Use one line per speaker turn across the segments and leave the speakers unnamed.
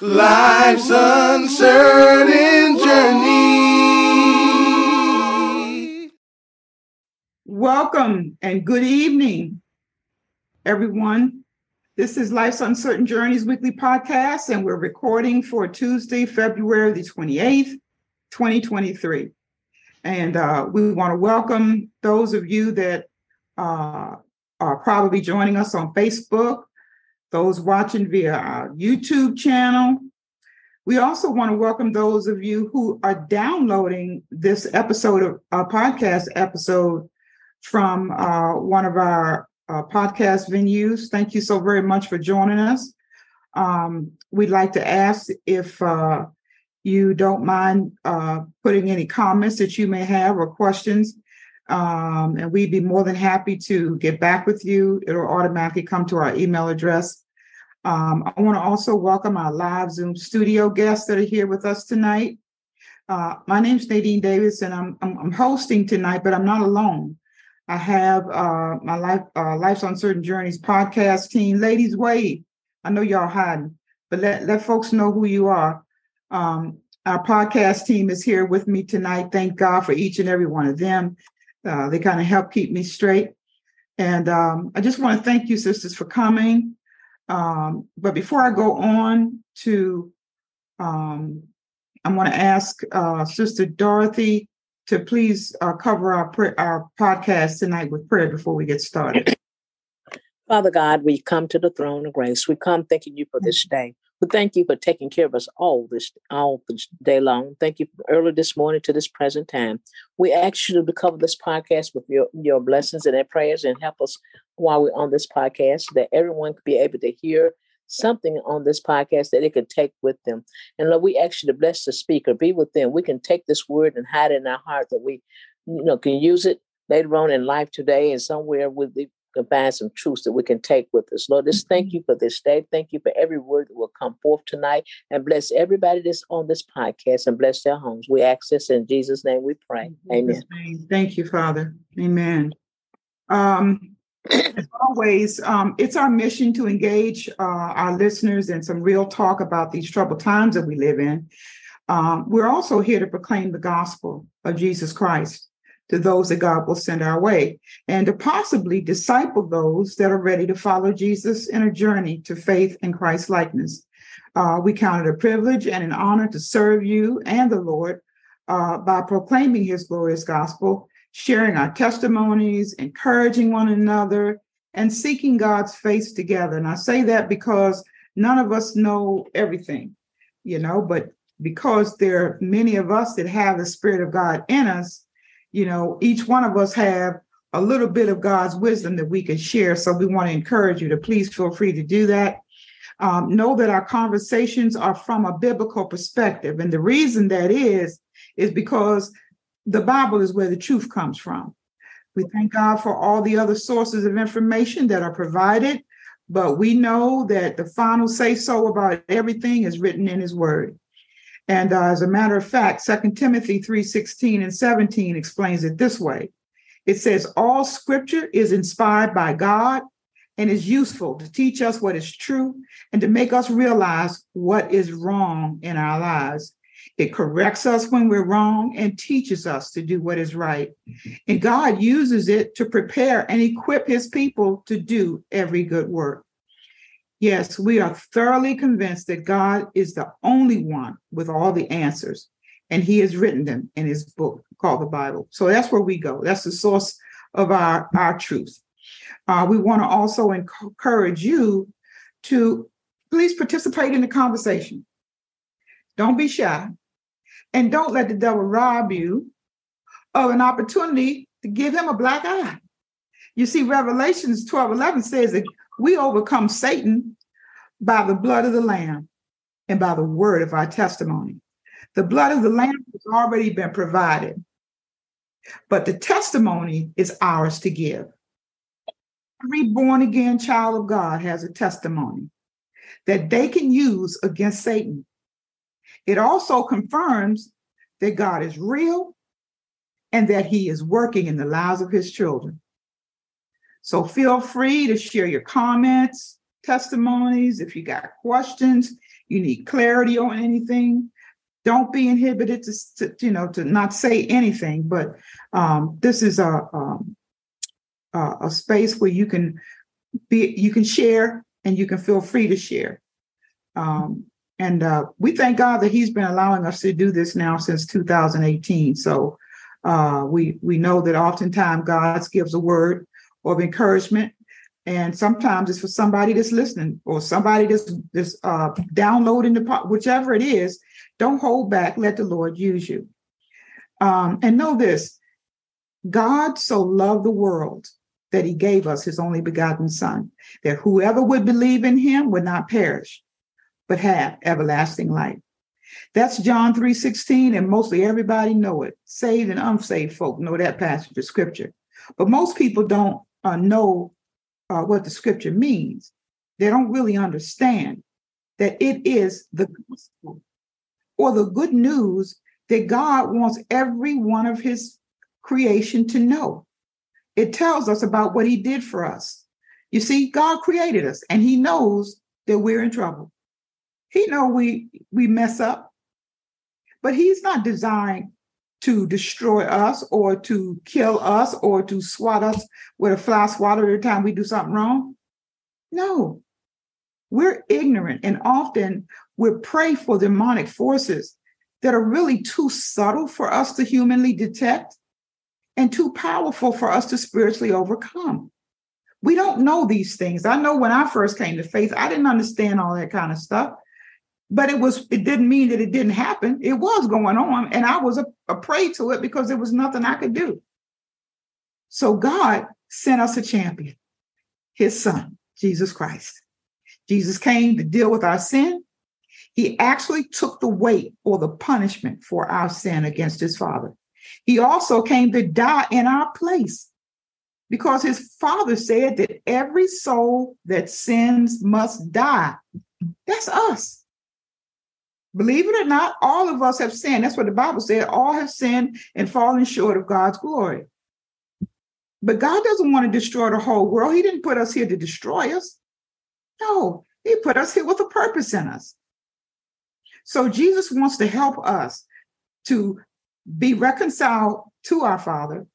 Life's uncertain journey.
Welcome and good evening, everyone. This is Life's Uncertain Journeys weekly podcast, and we're recording for Tuesday, February the 28th, 2023. And uh, we want to welcome those of you that uh, are probably joining us on Facebook, those watching via our YouTube channel. We also want to welcome those of you who are downloading this episode of our podcast episode from uh, one of our uh, podcast venues. Thank you so very much for joining us. Um, we'd like to ask if uh, you don't mind uh, putting any comments that you may have or questions um, and we'd be more than happy to get back with you. It'll automatically come to our email address. Um, I want to also welcome our live Zoom studio guests that are here with us tonight. Uh, my is Nadine Davis, and I'm, I'm, I'm hosting tonight, but I'm not alone. I have uh, my life uh, Life's Uncertain Journeys podcast team. Ladies, wait. I know y'all hiding, but let, let folks know who you are. Um, our podcast team is here with me tonight. Thank God for each and every one of them. Uh, they kind of help keep me straight. And um, I just want to thank you, sisters, for coming. Um, but before I go on to, um, I want to ask uh, Sister Dorothy to please uh, cover our our podcast tonight with prayer before we get started.
Father God, we come to the throne of grace. We come thanking you for this day. We thank you for taking care of us all this all this day long. Thank you early this morning to this present time. We ask you to cover this podcast with your, your blessings and their prayers and help us while we're on this podcast that everyone could be able to hear something on this podcast that they can take with them. And Lord, we ask you to bless the speaker, be with them. We can take this word and hide it in our heart that we, you know, can use it later on in life today and somewhere with the to find some truths that we can take with us. Lord, just thank mm-hmm. you for this day. Thank you for every word that will come forth tonight and bless everybody that's on this podcast and bless their homes. We ask this in Jesus' name we pray. Amen.
Thank you, Father. Amen. Um, as always, um, it's our mission to engage uh, our listeners in some real talk about these troubled times that we live in. Um, we're also here to proclaim the gospel of Jesus Christ to those that God will send our way, and to possibly disciple those that are ready to follow Jesus in a journey to faith and Christ likeness. Uh, we count it a privilege and an honor to serve you and the Lord uh, by proclaiming his glorious gospel, sharing our testimonies, encouraging one another, and seeking God's face together. And I say that because none of us know everything, you know, but because there are many of us that have the Spirit of God in us, you know, each one of us have a little bit of God's wisdom that we can share. So we want to encourage you to please feel free to do that. Um, know that our conversations are from a biblical perspective. And the reason that is, is because the Bible is where the truth comes from. We thank God for all the other sources of information that are provided, but we know that the final say so about everything is written in His Word. And uh, as a matter of fact, Second Timothy 3:16 and 17 explains it this way. It says, All scripture is inspired by God and is useful to teach us what is true and to make us realize what is wrong in our lives. It corrects us when we're wrong and teaches us to do what is right. And God uses it to prepare and equip his people to do every good work. Yes, we are thoroughly convinced that God is the only one with all the answers, and He has written them in His book called the Bible. So that's where we go. That's the source of our, our truth. Uh, we want to also encourage you to please participate in the conversation. Don't be shy. And don't let the devil rob you of an opportunity to give him a black eye. You see, Revelations 12 11 says that we overcome Satan by the blood of the Lamb and by the word of our testimony. The blood of the Lamb has already been provided, but the testimony is ours to give. Every born again child of God has a testimony that they can use against Satan. It also confirms that God is real and that he is working in the lives of his children. So feel free to share your comments, testimonies. If you got questions, you need clarity on anything, don't be inhibited to, to you know to not say anything. But um, this is a um, a space where you can be you can share and you can feel free to share. Um, and uh, we thank God that He's been allowing us to do this now since 2018. So uh, we we know that oftentimes God gives a word of encouragement, and sometimes it's for somebody that's listening or somebody that's that's uh, downloading the whichever it is. Don't hold back. Let the Lord use you. Um, and know this: God so loved the world that He gave us His only begotten Son, that whoever would believe in Him would not perish, but have everlasting life. That's John 3:16, and mostly everybody know it. Saved and unsaved folk know that passage of scripture. But most people don't uh, know uh, what the scripture means. They don't really understand that it is the gospel or the good news that God wants every one of his creation to know. It tells us about what he did for us. You see, God created us and he knows that we're in trouble. He know we we mess up, but he's not designed to destroy us or to kill us or to swat us with a fly swatter every time we do something wrong. No, we're ignorant and often we prey for demonic forces that are really too subtle for us to humanly detect and too powerful for us to spiritually overcome. We don't know these things. I know when I first came to faith, I didn't understand all that kind of stuff but it was it didn't mean that it didn't happen. It was going on and i was a, a prey to it because there was nothing i could do. So god sent us a champion his son jesus christ. Jesus came to deal with our sin. He actually took the weight or the punishment for our sin against his father. He also came to die in our place because his father said that every soul that sins must die. That's us Believe it or not, all of us have sinned. That's what the Bible said. All have sinned and fallen short of God's glory. But God doesn't want to destroy the whole world. He didn't put us here to destroy us. No, He put us here with a purpose in us. So Jesus wants to help us to be reconciled to our Father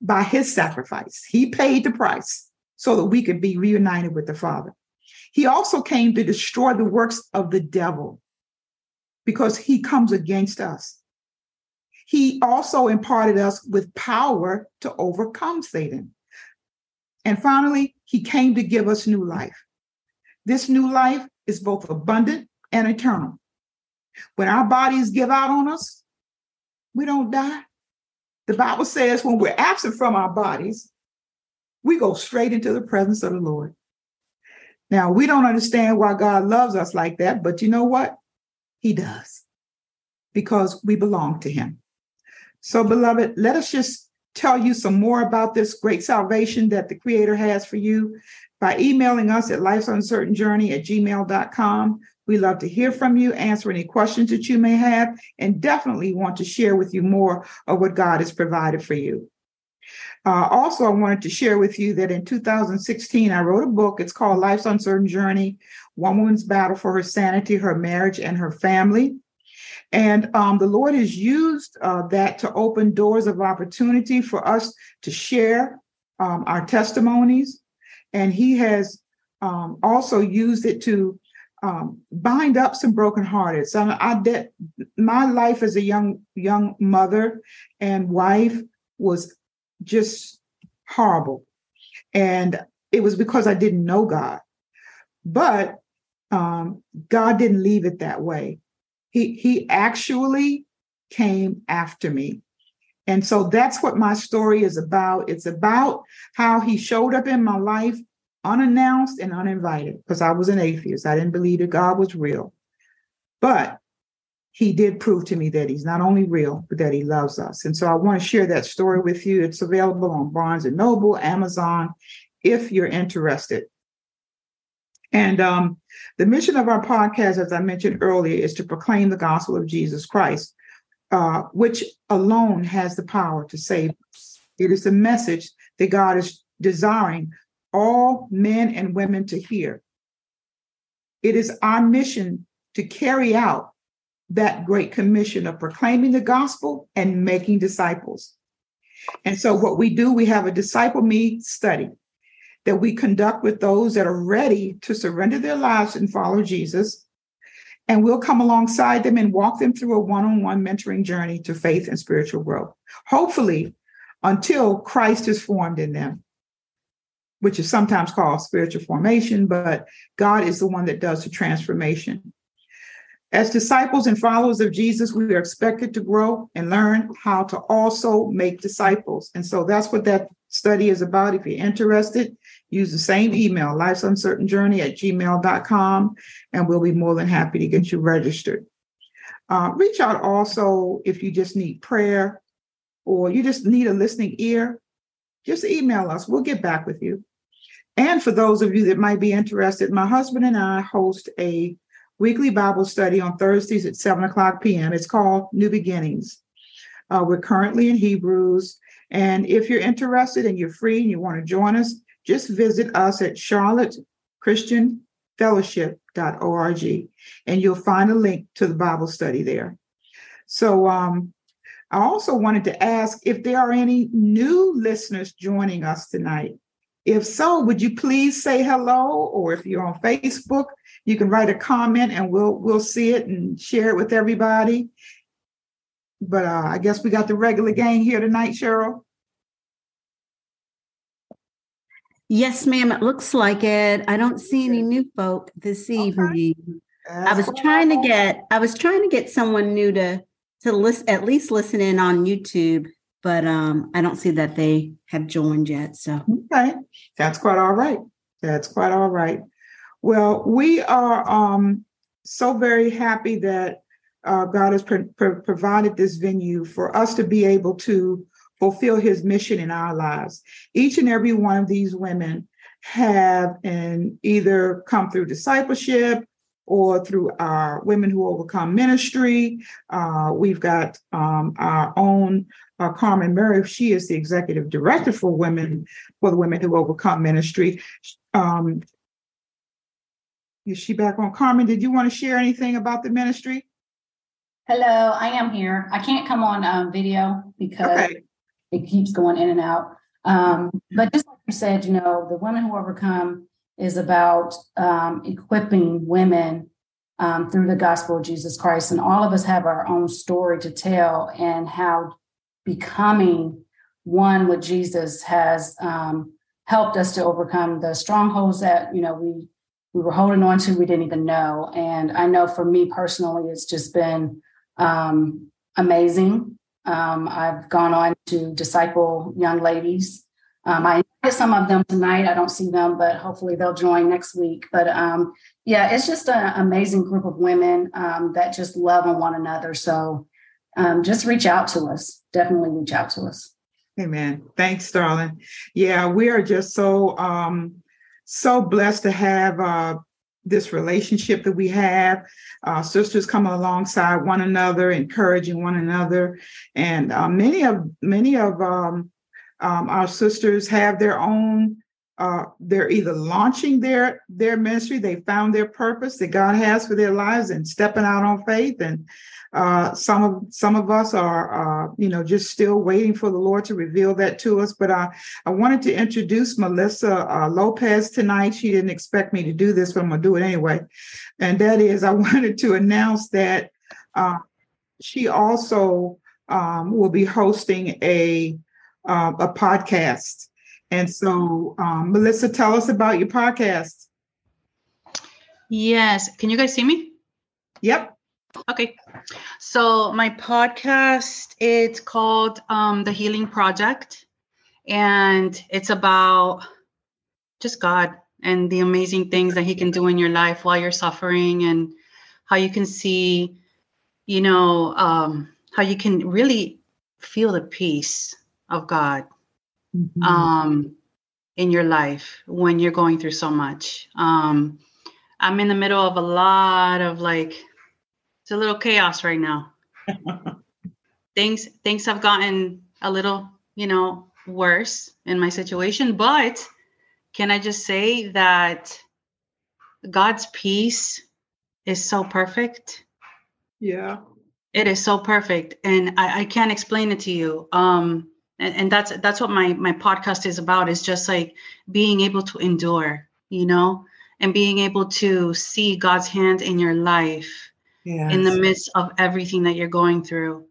by His sacrifice. He paid the price so that we could be reunited with the Father. He also came to destroy the works of the devil because he comes against us. He also imparted us with power to overcome Satan. And finally, he came to give us new life. This new life is both abundant and eternal. When our bodies give out on us, we don't die. The Bible says when we're absent from our bodies, we go straight into the presence of the Lord. Now, we don't understand why God loves us like that, but you know what? He does because we belong to Him. So, beloved, let us just tell you some more about this great salvation that the Creator has for you by emailing us at life's uncertain journey at gmail.com. We love to hear from you, answer any questions that you may have, and definitely want to share with you more of what God has provided for you. Uh, also, I wanted to share with you that in 2016, I wrote a book. It's called Life's Uncertain Journey One Woman's Battle for Her Sanity, Her Marriage, and Her Family. And um, the Lord has used uh, that to open doors of opportunity for us to share um, our testimonies. And He has um, also used it to um, bind up some brokenhearted. So I did my life as a young young mother and wife was just horrible. And it was because I didn't know God. But um, God didn't leave it that way. He he actually came after me. And so that's what my story is about. It's about how he showed up in my life unannounced and uninvited because I was an atheist. I didn't believe that God was real. But he did prove to me that he's not only real, but that he loves us. And so I want to share that story with you. It's available on Barnes and Noble, Amazon, if you're interested. And um, the mission of our podcast, as I mentioned earlier, is to proclaim the gospel of Jesus Christ, uh, which alone has the power to save us. It is the message that God is desiring all men and women to hear. It is our mission to carry out that great commission of proclaiming the gospel and making disciples. And so, what we do, we have a disciple me study that we conduct with those that are ready to surrender their lives and follow Jesus. And we'll come alongside them and walk them through a one on one mentoring journey to faith and spiritual growth, hopefully, until Christ is formed in them, which is sometimes called spiritual formation, but God is the one that does the transformation. As disciples and followers of Jesus, we are expected to grow and learn how to also make disciples. And so that's what that study is about. If you're interested, use the same email, life's uncertain journey at gmail.com, and we'll be more than happy to get you registered. Uh, reach out also if you just need prayer or you just need a listening ear. Just email us, we'll get back with you. And for those of you that might be interested, my husband and I host a weekly Bible study on Thursdays at 7 o'clock p.m. It's called New Beginnings. Uh, we're currently in Hebrews. And if you're interested and you're free and you want to join us, just visit us at charlottechristianfellowship.org and you'll find a link to the Bible study there. So um, I also wanted to ask if there are any new listeners joining us tonight. If so, would you please say hello? Or if you're on Facebook, you can write a comment and we'll we'll see it and share it with everybody. But uh, I guess we got the regular gang here tonight, Cheryl.
Yes, ma'am. It looks like it. I don't see any new folk this evening. Okay. I was trying to get I was trying to get someone new to to list at least listen in on YouTube, but um I don't see that they have joined yet. So
okay, that's quite all right. That's quite all right. Well, we are um, so very happy that uh, God has pro- pro- provided this venue for us to be able to fulfill his mission in our lives. Each and every one of these women have and either come through discipleship or through our Women Who Overcome ministry. Uh, we've got um, our own uh, Carmen Murray. She is the executive director for Women for the Women Who Overcome ministry. Um, is she back on? Carmen, did you want to share anything about the ministry?
Hello, I am here. I can't come on um, video because okay. It keeps going in and out. Um, but just like you said, you know, the Women Who Overcome is about um, equipping women um, through the gospel of Jesus Christ. And all of us have our own story to tell and how becoming one with Jesus has um, helped us to overcome the strongholds that, you know, we we were holding on to we didn't even know. And I know for me personally, it's just been um, amazing. Um, I've gone on to disciple young ladies. Um, I invited some of them tonight. I don't see them, but hopefully they'll join next week. But um, yeah, it's just an amazing group of women um, that just love on one another. So um, just reach out to us. Definitely reach out to us.
Amen. Thanks, darling. Yeah, we are just so um, so blessed to have uh, this relationship that we have. Uh, sisters coming alongside one another, encouraging one another, and uh, many of many of um, um, our sisters have their own. Uh, they're either launching their their ministry, they found their purpose that God has for their lives, and stepping out on faith, and uh, some of some of us are, uh, you know, just still waiting for the Lord to reveal that to us. But uh, I wanted to introduce Melissa uh, Lopez tonight. She didn't expect me to do this, but I'm gonna do it anyway. And that is, I wanted to announce that uh, she also um, will be hosting a uh, a podcast. And so, um, Melissa, tell us about your podcast.
Yes. Can you guys see me?
Yep.
Okay. So my podcast it's called um The Healing Project and it's about just God and the amazing things that he can do in your life while you're suffering and how you can see you know um how you can really feel the peace of God mm-hmm. um in your life when you're going through so much. Um I'm in the middle of a lot of like it's a little chaos right now. things things have gotten a little, you know, worse in my situation, but can I just say that God's peace is so perfect.
Yeah.
It is so perfect. And I, I can't explain it to you. Um, and, and that's that's what my my podcast is about, is just like being able to endure, you know, and being able to see God's hand in your life yes. in the midst of everything that you're going through.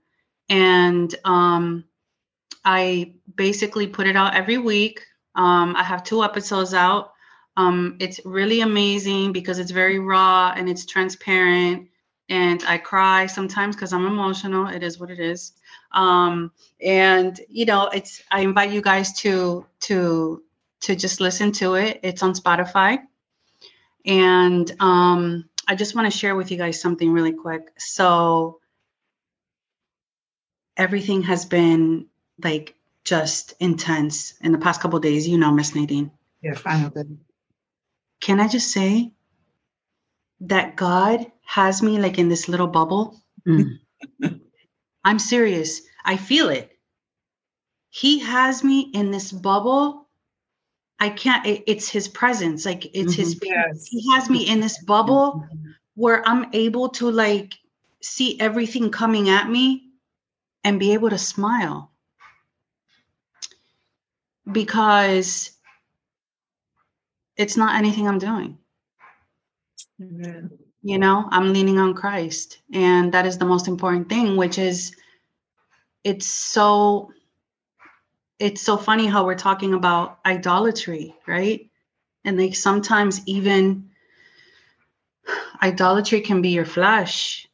And um I basically put it out every week. Um, I have two episodes out. Um, it's really amazing because it's very raw and it's transparent. And I cry sometimes because I'm emotional. It is what it is. Um, and you know, it's I invite you guys to to to just listen to it. It's on Spotify. And um, I just want to share with you guys something really quick. So everything has been like just intense in the past couple days. You know, Miss Nadine.
Yes, I know that.
Can I just say that God has me like in this little bubble? Mm. I'm serious. I feel it. He has me in this bubble. I can't, it, it's his presence. Like it's mm-hmm. his, yes. he has me in this bubble mm-hmm. where I'm able to like see everything coming at me and be able to smile because it's not anything I'm doing. Amen. You know, I'm leaning on Christ. And that is the most important thing, which is it's so it's so funny how we're talking about idolatry, right? And like sometimes even idolatry can be your flesh.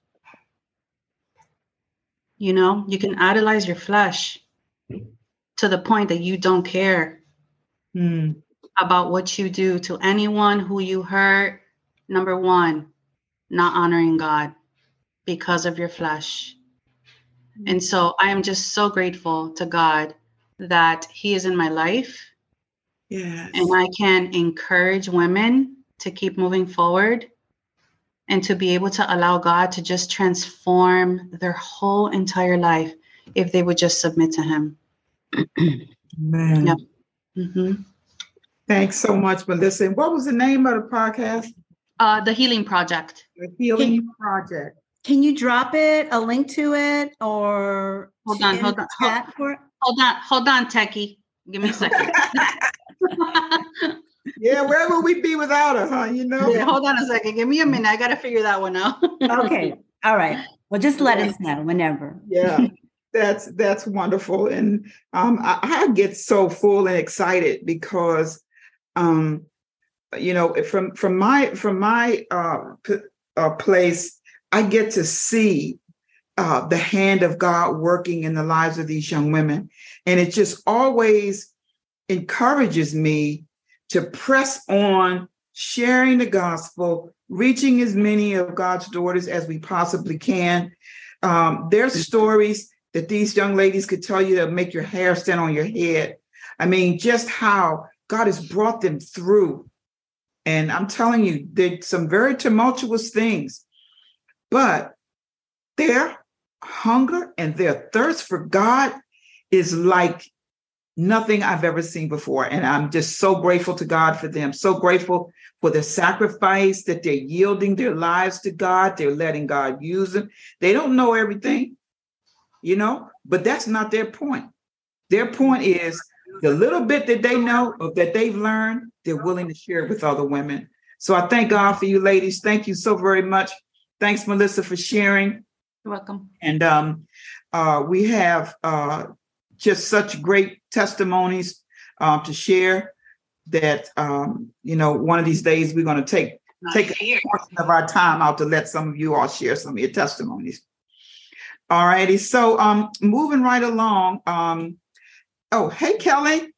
You know, you can idolize your flesh to the point that you don't care mm. about what you do to anyone who you hurt. Number one, not honoring God because of your flesh. And so I am just so grateful to God that He is in my life.
Yes.
And I can encourage women to keep moving forward and to be able to allow God to just transform their whole entire life if they would just submit to Him.
Man. Yep. Mm-hmm. Thanks so much, Melissa. And what was the name of the podcast?
Uh, the Healing Project.
The Healing can, Project.
Can you drop it, a link to it, or
hold on, hold on, hold, hold on, hold on, Techie. Give me a second.
yeah, where would we be without her, huh? You know?
Yeah, hold on a second. Give me a minute. I got to figure that one out.
okay. All right. Well, just let us know whenever.
Yeah. That's that's wonderful, and um, I, I, get so full and excited because, um, you know, from from my from my uh, p- uh, place, I get to see uh, the hand of God working in the lives of these young women, and it just always encourages me to press on sharing the gospel, reaching as many of God's daughters as we possibly can. Um, their stories that these young ladies could tell you to make your hair stand on your head. I mean, just how God has brought them through. And I'm telling you, there's some very tumultuous things, but their hunger and their thirst for God is like nothing I've ever seen before. And I'm just so grateful to God for them, so grateful for the sacrifice that they're yielding their lives to God. They're letting God use them. They don't know everything you know, but that's not their point. Their point is the little bit that they know or that they've learned, they're willing to share it with other women. So I thank God for you ladies. Thank you so very much. Thanks, Melissa, for sharing.
You're welcome.
And um, uh, we have uh, just such great testimonies um, to share that um, you know one of these days we're going to take take a portion of our time out to let some of you all share some of your testimonies. All righty. So um moving right along. Um oh hey Kelly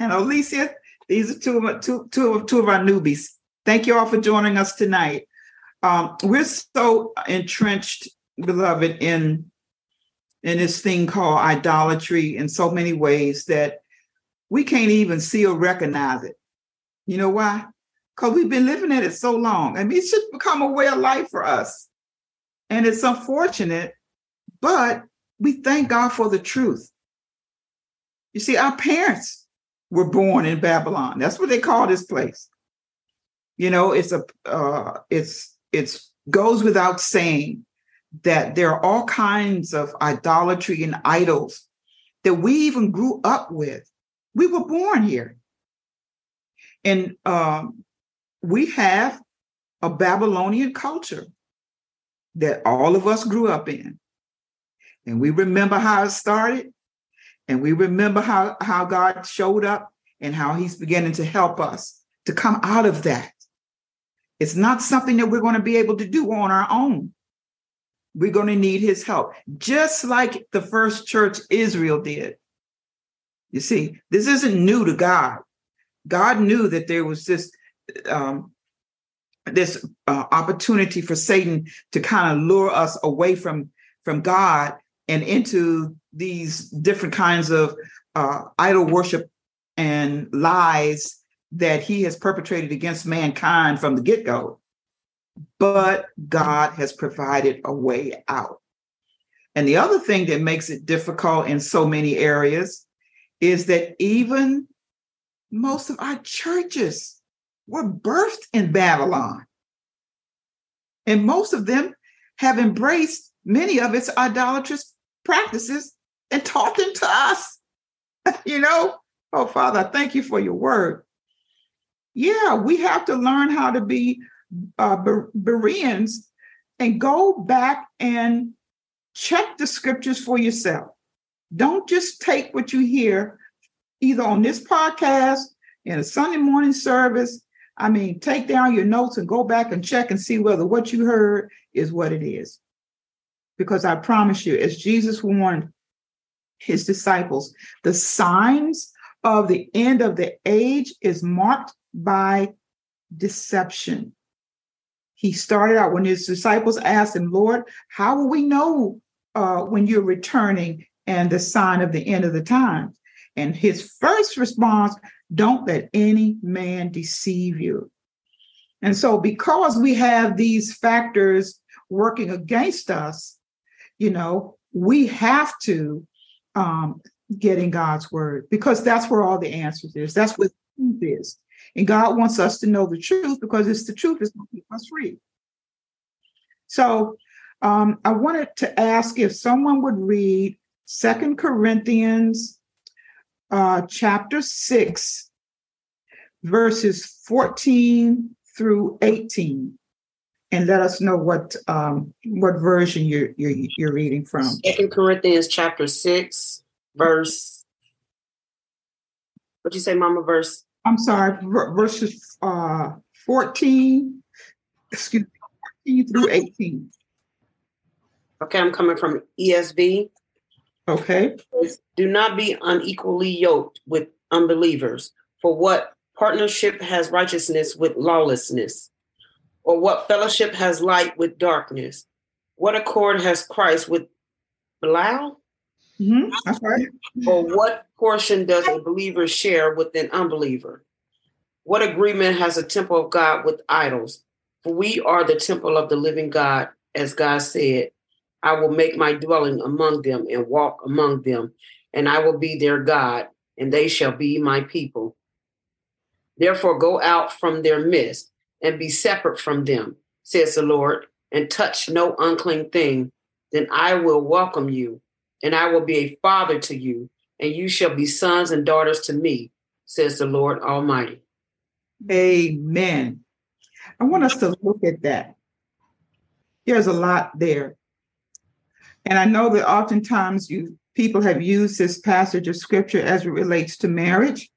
and Alicia. These are two of two, two of two of our newbies. Thank you all for joining us tonight. Um, we're so entrenched, beloved, in in this thing called idolatry in so many ways that we can't even see or recognize it. You know why? Because we've been living in it so long. I mean, it's just become a way of life for us. And it's unfortunate, but we thank God for the truth. You see, our parents were born in Babylon. That's what they call this place. You know, it's a uh, it's it's goes without saying that there are all kinds of idolatry and idols that we even grew up with. We were born here. And um, we have a Babylonian culture that all of us grew up in. And we remember how it started. And we remember how, how God showed up and how he's beginning to help us to come out of that. It's not something that we're going to be able to do on our own. We're going to need his help, just like the first church Israel did. You see, this isn't new to God. God knew that there was this um, this uh, opportunity for Satan to kind of lure us away from from God and into these different kinds of uh, idol worship and lies that he has perpetrated against mankind from the get go. But God has provided a way out. And the other thing that makes it difficult in so many areas is that even most of our churches were birthed in Babylon. And most of them have embraced many of its idolatrous practices and them to us. you know, oh, Father, thank you for your word. Yeah, we have to learn how to be uh, Bereans and go back and check the scriptures for yourself. Don't just take what you hear either on this podcast, in a Sunday morning service. I mean, take down your notes and go back and check and see whether what you heard is what it is. Because I promise you, as Jesus warned his disciples, the signs of the end of the age is marked by deception. He started out when his disciples asked him, Lord, how will we know uh, when you're returning and the sign of the end of the times? And his first response, don't let any man deceive you. And so, because we have these factors working against us, you know, we have to um, get in God's word because that's where all the answers is. That's what truth is. And God wants us to know the truth because it's the truth that's going to keep us free. So um, I wanted to ask if someone would read Second Corinthians uh, chapter 6, verses 14 through 18 and let us know what um, what version you're, you're you're reading from.
Second Corinthians chapter six, verse. What'd you say, Mama? Verse.
I'm sorry, verses uh, 14. Excuse me, 14 through 18.
Okay, I'm coming from ESV.
Okay.
Do not be unequally yoked with unbelievers. For what partnership has righteousness with lawlessness? Or what fellowship has light with darkness? What accord has Christ with Belial?
Mm-hmm. That's right.
Or what portion does a believer share with an unbeliever? What agreement has a temple of God with idols? For we are the temple of the living God, as God said, I will make my dwelling among them and walk among them, and I will be their God, and they shall be my people. Therefore, go out from their midst and be separate from them, says the Lord, and touch no unclean thing. Then I will welcome you, and I will be a father to you, and you shall be sons and daughters to me, says the Lord Almighty.
Amen. I want us to look at that. There's a lot there. And I know that oftentimes you people have used this passage of scripture as it relates to marriage,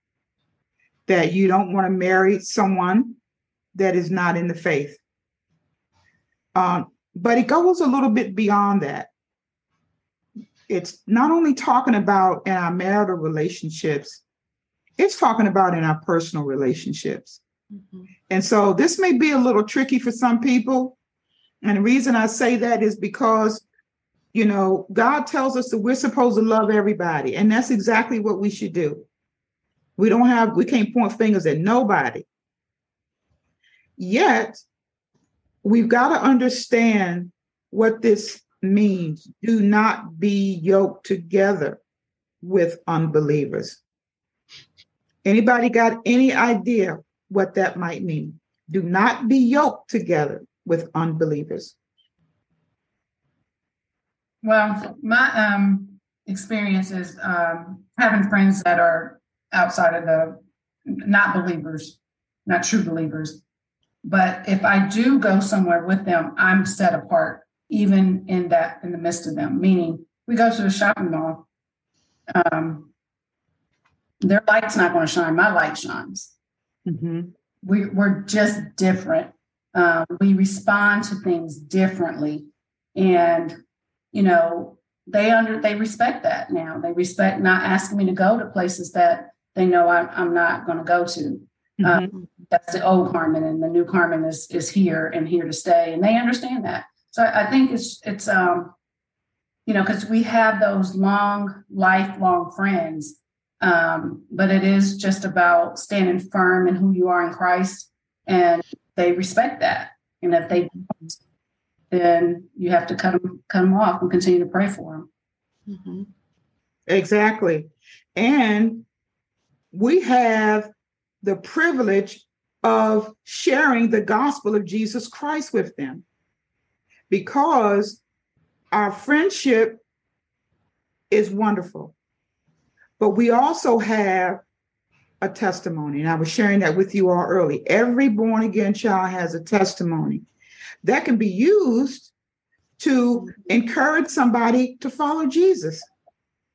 that you don't want to marry someone that is not in the faith. Um, but it goes a little bit beyond that. It's not only talking about in our marital relationships, it's talking about in our personal relationships. Mm-hmm. And so this may be a little tricky for some people. And the reason I say that is because you know, God tells us that we're supposed to love everybody, and that's exactly what we should do. We don't have, we can't point fingers at nobody. Yet, we've got to understand what this means. Do not be yoked together with unbelievers. Anybody got any idea what that might mean? Do not be yoked together with unbelievers?
Well, my um, experience is um, having friends that are outside of the not believers, not true believers. But if I do go somewhere with them, I'm set apart, even in that in the midst of them. Meaning, we go to a shopping mall. Um, their light's not going to shine. My light shines.
Mm-hmm.
We, we're just different. Um, we respond to things differently, and you know they under they respect that now. They respect not asking me to go to places that they know I'm, I'm not going to go to.
Mm-hmm.
Um, that's the old Carmen, and the new Carmen is is here and here to stay, and they understand that. So I, I think it's it's um, you know, because we have those long, lifelong friends um, but it is just about standing firm in who you are in Christ, and they respect that. And if they don't, then you have to cut them cut them off and continue to pray for them.
Mm-hmm. Exactly, and we have the privilege of sharing the gospel of Jesus Christ with them because our friendship is wonderful but we also have a testimony. And I was sharing that with you all early. Every born again child has a testimony that can be used to encourage somebody to follow Jesus.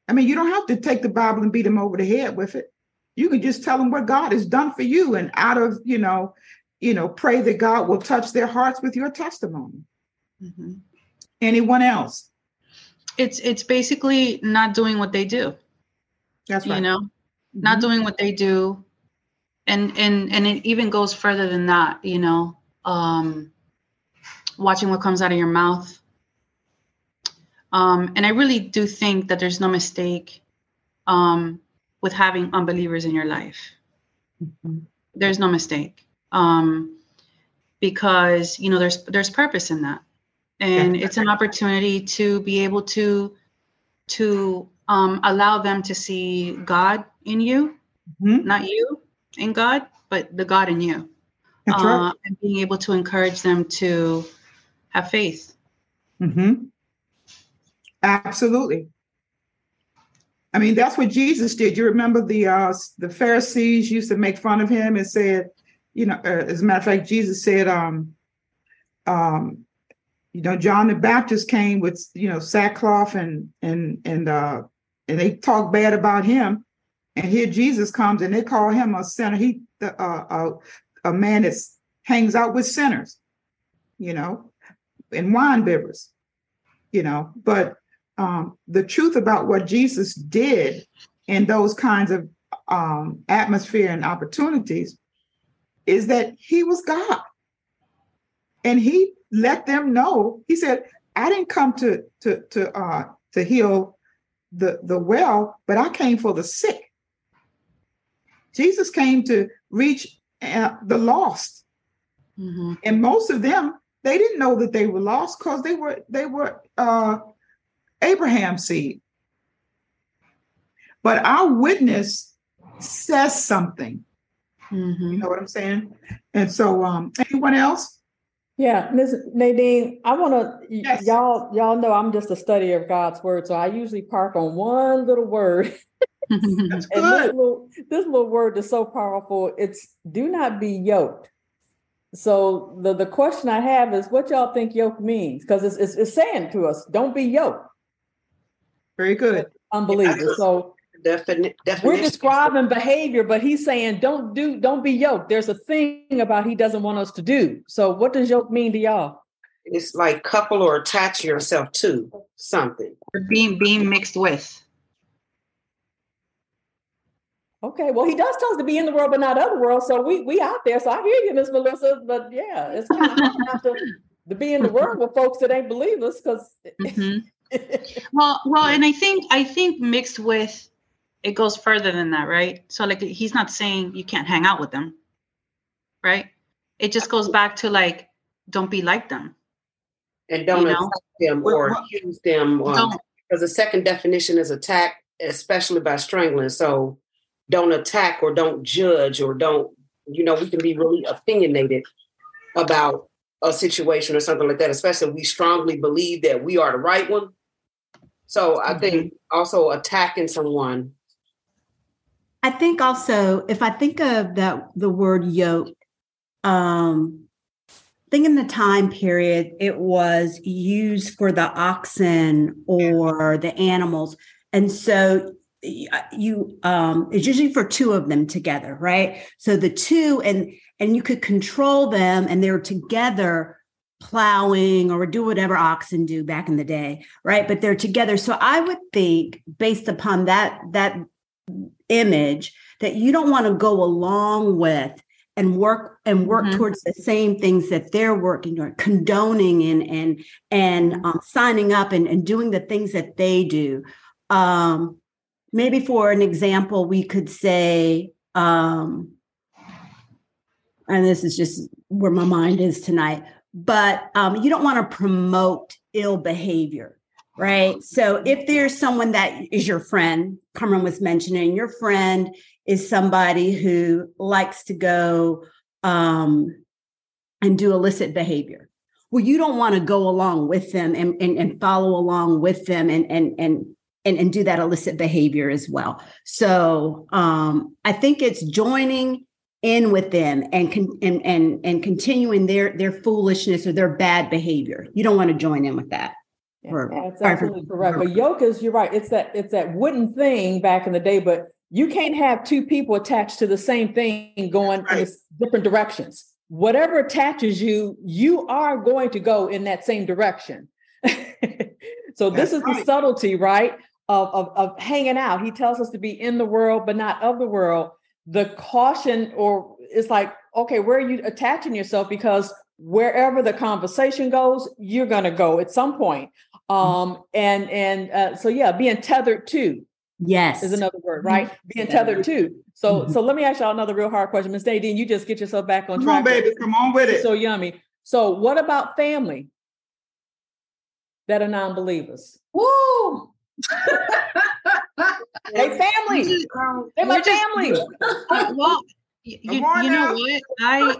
I mean, you don't have to take the Bible and beat them over the head with it. You can just tell them what God has done for you and out of, you know, you know, pray that God will touch their hearts with your testimony. Mm-hmm. Anyone else?
It's it's basically not doing what they do.
That's right.
You know, mm-hmm. not doing what they do. And and and it even goes further than that, you know. Um watching what comes out of your mouth. Um, and I really do think that there's no mistake um, with having unbelievers in your life. Mm-hmm. There's no mistake um, because you know there's there's purpose in that, and it's an opportunity to be able to to um, allow them to see God in you, mm-hmm. not you in God, but the God in you. Uh, right. And being able to encourage them to have faith.
Mm-hmm. Absolutely. I mean, that's what Jesus did. You remember the uh, the Pharisees used to make fun of him and said, you know, uh, as a matter of fact, Jesus said, um, um, you know, John the Baptist came with, you know, sackcloth and and and uh, and they talk bad about him. And here Jesus comes and they call him a sinner. He uh, a, a man that hangs out with sinners, you know, and wine bibbers, you know. But um, the truth about what Jesus did in those kinds of um, atmosphere and opportunities is that he was God. And he let them know, he said, I didn't come to to to uh to heal the, the well, but I came for the sick. Jesus came to reach uh, the lost. Mm-hmm. And most of them, they didn't know that they were lost because they were they were uh, Abraham's seed. But our witness says something. Mm-hmm. You know what I'm saying? And so, um, anyone else?
Yeah, Ms. Nadine, I want to yes. y'all y'all know I'm just a study of God's word, so I usually park on one little word. and this little, this little word is so powerful. It's do not be yoked. So the the question I have is, what y'all think yoke means? Because it's, it's, it's saying to us, don't be yoked.
Very good.
Unbelievers. So Defini- We're describing behavior, but he's saying don't do, don't be yoked. There's a thing about he doesn't want us to do. So what does yoke mean to y'all?
It's like couple or attach yourself to something.
Or being being mixed with.
Okay, well, he does tell us to be in the world, but not of the world. So we we out there. So I hear you, Miss Melissa. But yeah, it's kind of hard to, to be in the world with folks that ain't believers because.
Mm-hmm. well, well, and I think I think mixed with it goes further than that, right? So like he's not saying you can't hang out with them, right? It just goes back to like don't be like them.
And don't attack them or accuse them. Um, because the second definition is attack, especially by strangling. So don't attack or don't judge or don't, you know, we can be really opinionated about a situation or something like that, especially we strongly believe that we are the right one. So I mm-hmm. think also attacking someone.
I think also if I think of that the word yoke, um, think in the time period it was used for the oxen or the animals. And so you um it's usually for two of them together, right? So the two and and you could control them and they're together plowing or do whatever oxen do back in the day right but they're together so i would think based upon that that image that you don't want to go along with and work and work mm-hmm. towards the same things that they're working on condoning and and and um, signing up and, and doing the things that they do. Um maybe for an example we could say um and this is just where my mind is tonight but um, you don't want to promote ill behavior right so if there's someone that is your friend Carmen was mentioning your friend is somebody who likes to go um, and do illicit behavior well you don't want to go along with them and, and, and follow along with them and and and and, and do that illicit behavior as well so um, i think it's joining in with them and con- and and and continuing their their foolishness or their bad behavior. You don't want to join in with that.
Yeah, that's absolutely correct. But yoke is you're right. It's that it's that wooden thing back in the day, but you can't have two people attached to the same thing going right. in different directions. Whatever attaches you, you are going to go in that same direction. so this is right. the subtlety, right? Of, of, of hanging out. He tells us to be in the world, but not of the world the caution or it's like okay where are you attaching yourself because wherever the conversation goes you're going to go at some point. Um and and uh, so yeah being tethered to
yes.
is another word right? Being tethered to. So mm-hmm. so let me ask y'all another real hard question. Miss nadine you just get yourself back on
come
track
on baby come on with it.
so yummy. So what about family that are non-believers?
Woo!
They family. They're my family.
well, you, you know what? I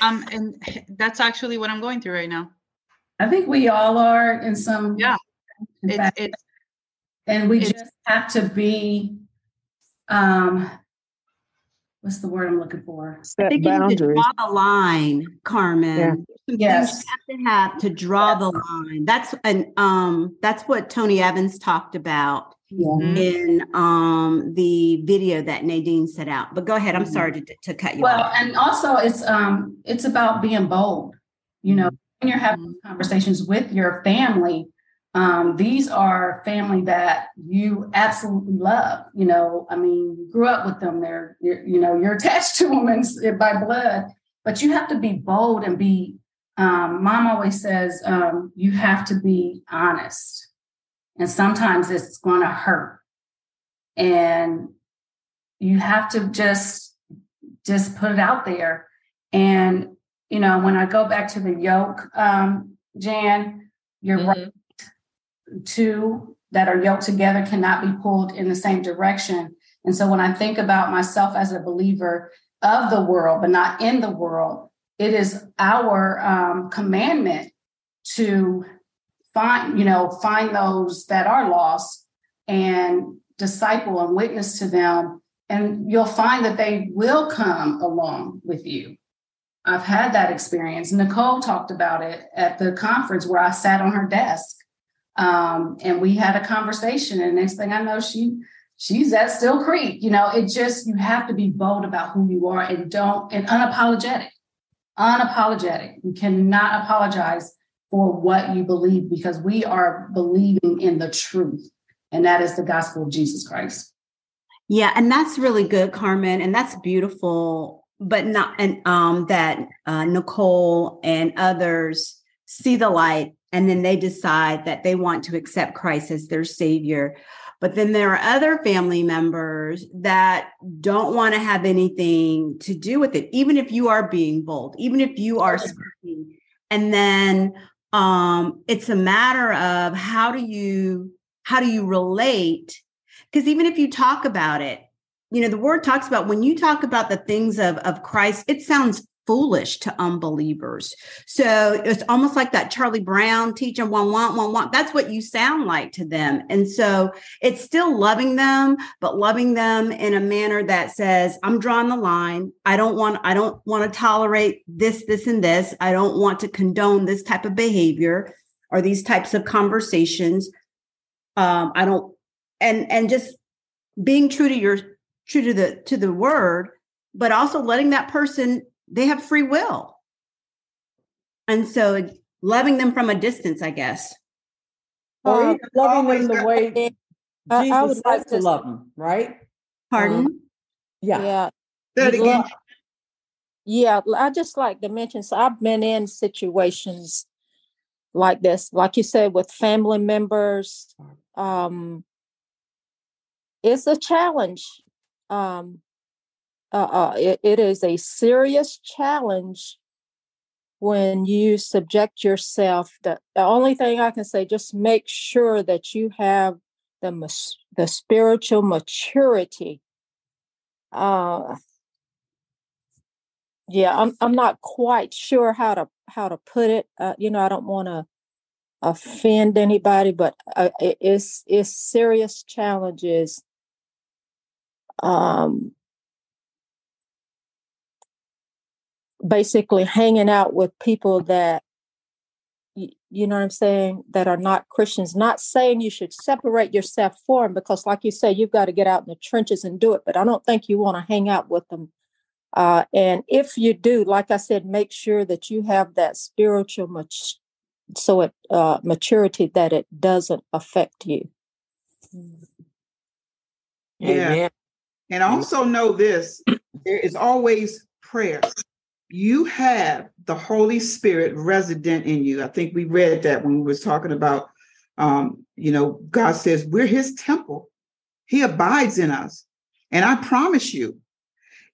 um and that's actually what I'm going through right now.
I think we all are in some
yeah. It's, it's
and we it's, just have to be um what's the word I'm looking for?
Set I think boundaries. you draw the line, Carmen. Yeah.
Yes.
You have to have to draw yes. the line. That's and um that's what Tony Evans talked about mm-hmm. in um the video that Nadine set out. But go ahead. I'm mm-hmm. sorry to, to cut you
well,
off.
and also it's um it's about being bold. You know, when you're having mm-hmm. conversations with your family, um, these are family that you absolutely love. You know, I mean, you grew up with them. They're, you know, you're attached to them and, by blood. But you have to be bold and be. Um, Mom always says um, you have to be honest, and sometimes it's going to hurt, and you have to just just put it out there. And you know, when I go back to the yoke, um, Jan, you're mm-hmm. right two that are yoked together cannot be pulled in the same direction. And so when I think about myself as a believer of the world, but not in the world, it is our um, commandment to find, you know, find those that are lost and disciple and witness to them. And you'll find that they will come along with you. I've had that experience. Nicole talked about it at the conference where I sat on her desk um, and we had a conversation, and next thing I know, she she's at Still Creek. You know, it just you have to be bold about who you are and don't and unapologetic. Unapologetic. You cannot apologize for what you believe because we are believing in the truth, and that is the gospel of Jesus Christ.
Yeah, and that's really good, Carmen, and that's beautiful. But not and um that uh, Nicole and others see the light and then they decide that they want to accept Christ as their savior. But then there are other family members that don't want to have anything to do with it, even if you are being bold, even if you are speaking. And then um, it's a matter of how do you how do you relate? Because even if you talk about it, you know, the word talks about when you talk about the things of, of Christ, it sounds foolish to unbelievers. So it's almost like that Charlie Brown teaching one want one want. That's what you sound like to them. And so it's still loving them, but loving them in a manner that says, I'm drawing the line. I don't want I don't want to tolerate this, this, and this. I don't want to condone this type of behavior or these types of conversations. Um, I don't and and just being true to your true to the to the word but also letting that person they have free will. And so loving them from a distance, I guess.
Or loving them the way Jesus I, I would like to love them, right?
Pardon?
Um, yeah.
Yeah.
That again.
Yeah, I just like to mention. So I've been in situations like this, like you said, with family members. Um, it's a challenge. Um, uh, uh, it, it is a serious challenge when you subject yourself. The, the only thing I can say, just make sure that you have the the spiritual maturity. Uh, yeah, I'm I'm not quite sure how to how to put it. Uh, you know, I don't want to offend anybody, but uh, it, it's it's serious challenges. Um, basically hanging out with people that you know what I'm saying, that are not Christians. Not saying you should separate yourself from them because, like you say, you've got to get out in the trenches and do it. But I don't think you want to hang out with them. Uh, and if you do, like I said, make sure that you have that spiritual mat- so it uh, maturity that it doesn't affect you.
Yeah, Amen. And also know this: there is always prayer you have the Holy Spirit resident in you. I think we read that when we was talking about, um, you know, God says we're His temple. He abides in us, and I promise you,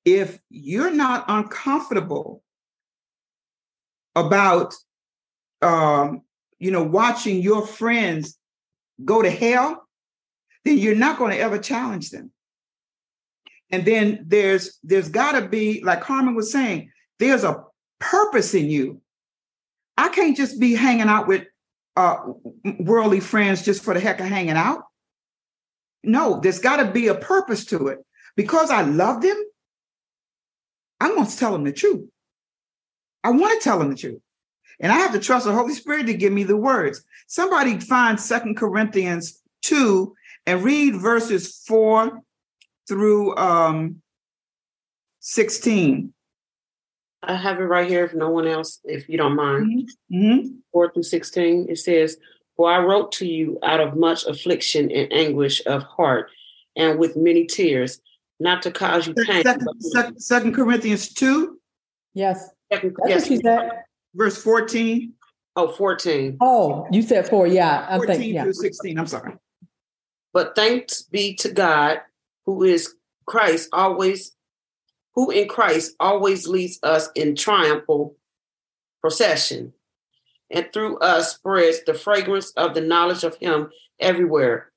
if you're not uncomfortable about, um, you know, watching your friends go to hell, then you're not going to ever challenge them. And then there's there's got to be, like Carmen was saying, there's a purpose in you. I can't just be hanging out with uh, worldly friends just for the heck of hanging out. No, there's got to be a purpose to it. Because I love them, I'm going to tell them the truth. I want to tell them the truth. And I have to trust the Holy Spirit to give me the words. Somebody find Second Corinthians 2 and read verses 4 through um, 16.
I have it right here if no one else, if you don't mind. Mm-hmm. 4 through 16, it says, For I wrote to you out of much affliction and anguish of heart and with many tears, not to cause you pain.
Second, second, second Corinthians 2?
Yes.
Second,
That's yes. she said.
Verse 14.
Oh, 14.
Oh, you said four. Yeah.
I'm 14 thinking, yeah. through 16. I'm sorry.
But thanks be to God, who is Christ, always who in Christ always leads us in triumphal procession, and through us spreads the fragrance of the knowledge of Him everywhere.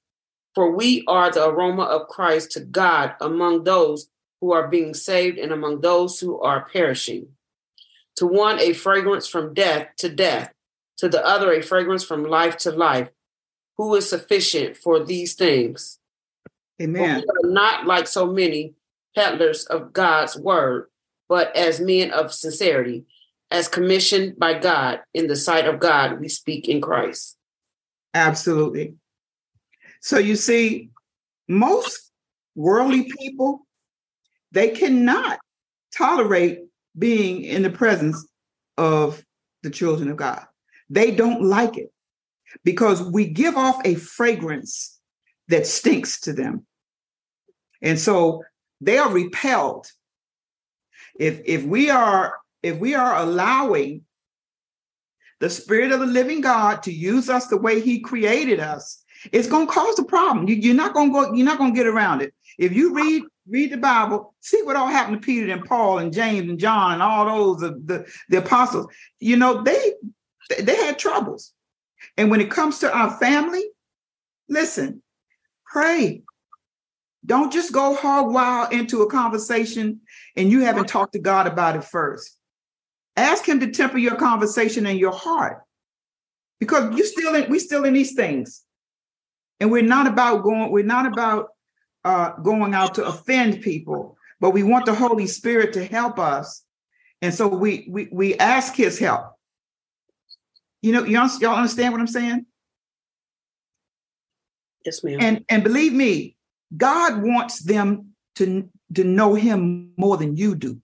For we are the aroma of Christ to God among those who are being saved and among those who are perishing. To one, a fragrance from death to death, to the other, a fragrance from life to life. Who is sufficient for these things?
Amen.
not like so many peddlers of God's word, but as men of sincerity, as commissioned by God in the sight of God, we speak in Christ.
Absolutely. So you see, most worldly people, they cannot tolerate being in the presence of the children of God. They don't like it because we give off a fragrance that stinks to them. And so they are repelled. If if we are if we are allowing the spirit of the living God to use us the way he created us, it's going to cause a problem. You, are not going to go, you're not going to get around it. If you read read the Bible, see what all happened to Peter and Paul and James and John and all those the, the, the apostles. You know, they they had troubles. And when it comes to our family, listen, pray. Don't just go hog wild into a conversation and you haven't talked to God about it first. Ask him to temper your conversation and your heart. Because you still in, we still in these things. And we're not about going, we're not about uh, going out to offend people, but we want the Holy Spirit to help us. And so we we we ask his help. You know, y'all, y'all understand what I'm saying?
Yes, ma'am.
And and believe me, God wants them to, to know him more than you do.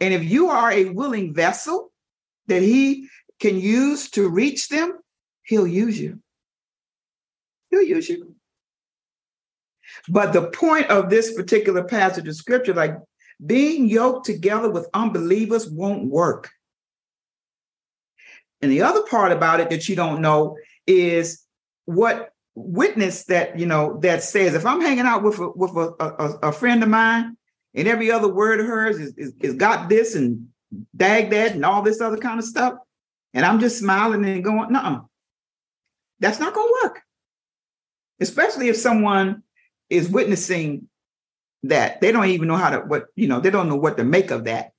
And if you are a willing vessel that he can use to reach them, he'll use you. He'll use you. But the point of this particular passage of scripture, like being yoked together with unbelievers, won't work. And the other part about it that you don't know is what witness that you know that says if I'm hanging out with a, with a, a, a friend of mine and every other word of hers is, is, is got this and dag that and all this other kind of stuff, and I'm just smiling and going, no, that's not going to work. Especially if someone is witnessing that they don't even know how to what you know they don't know what to make of that.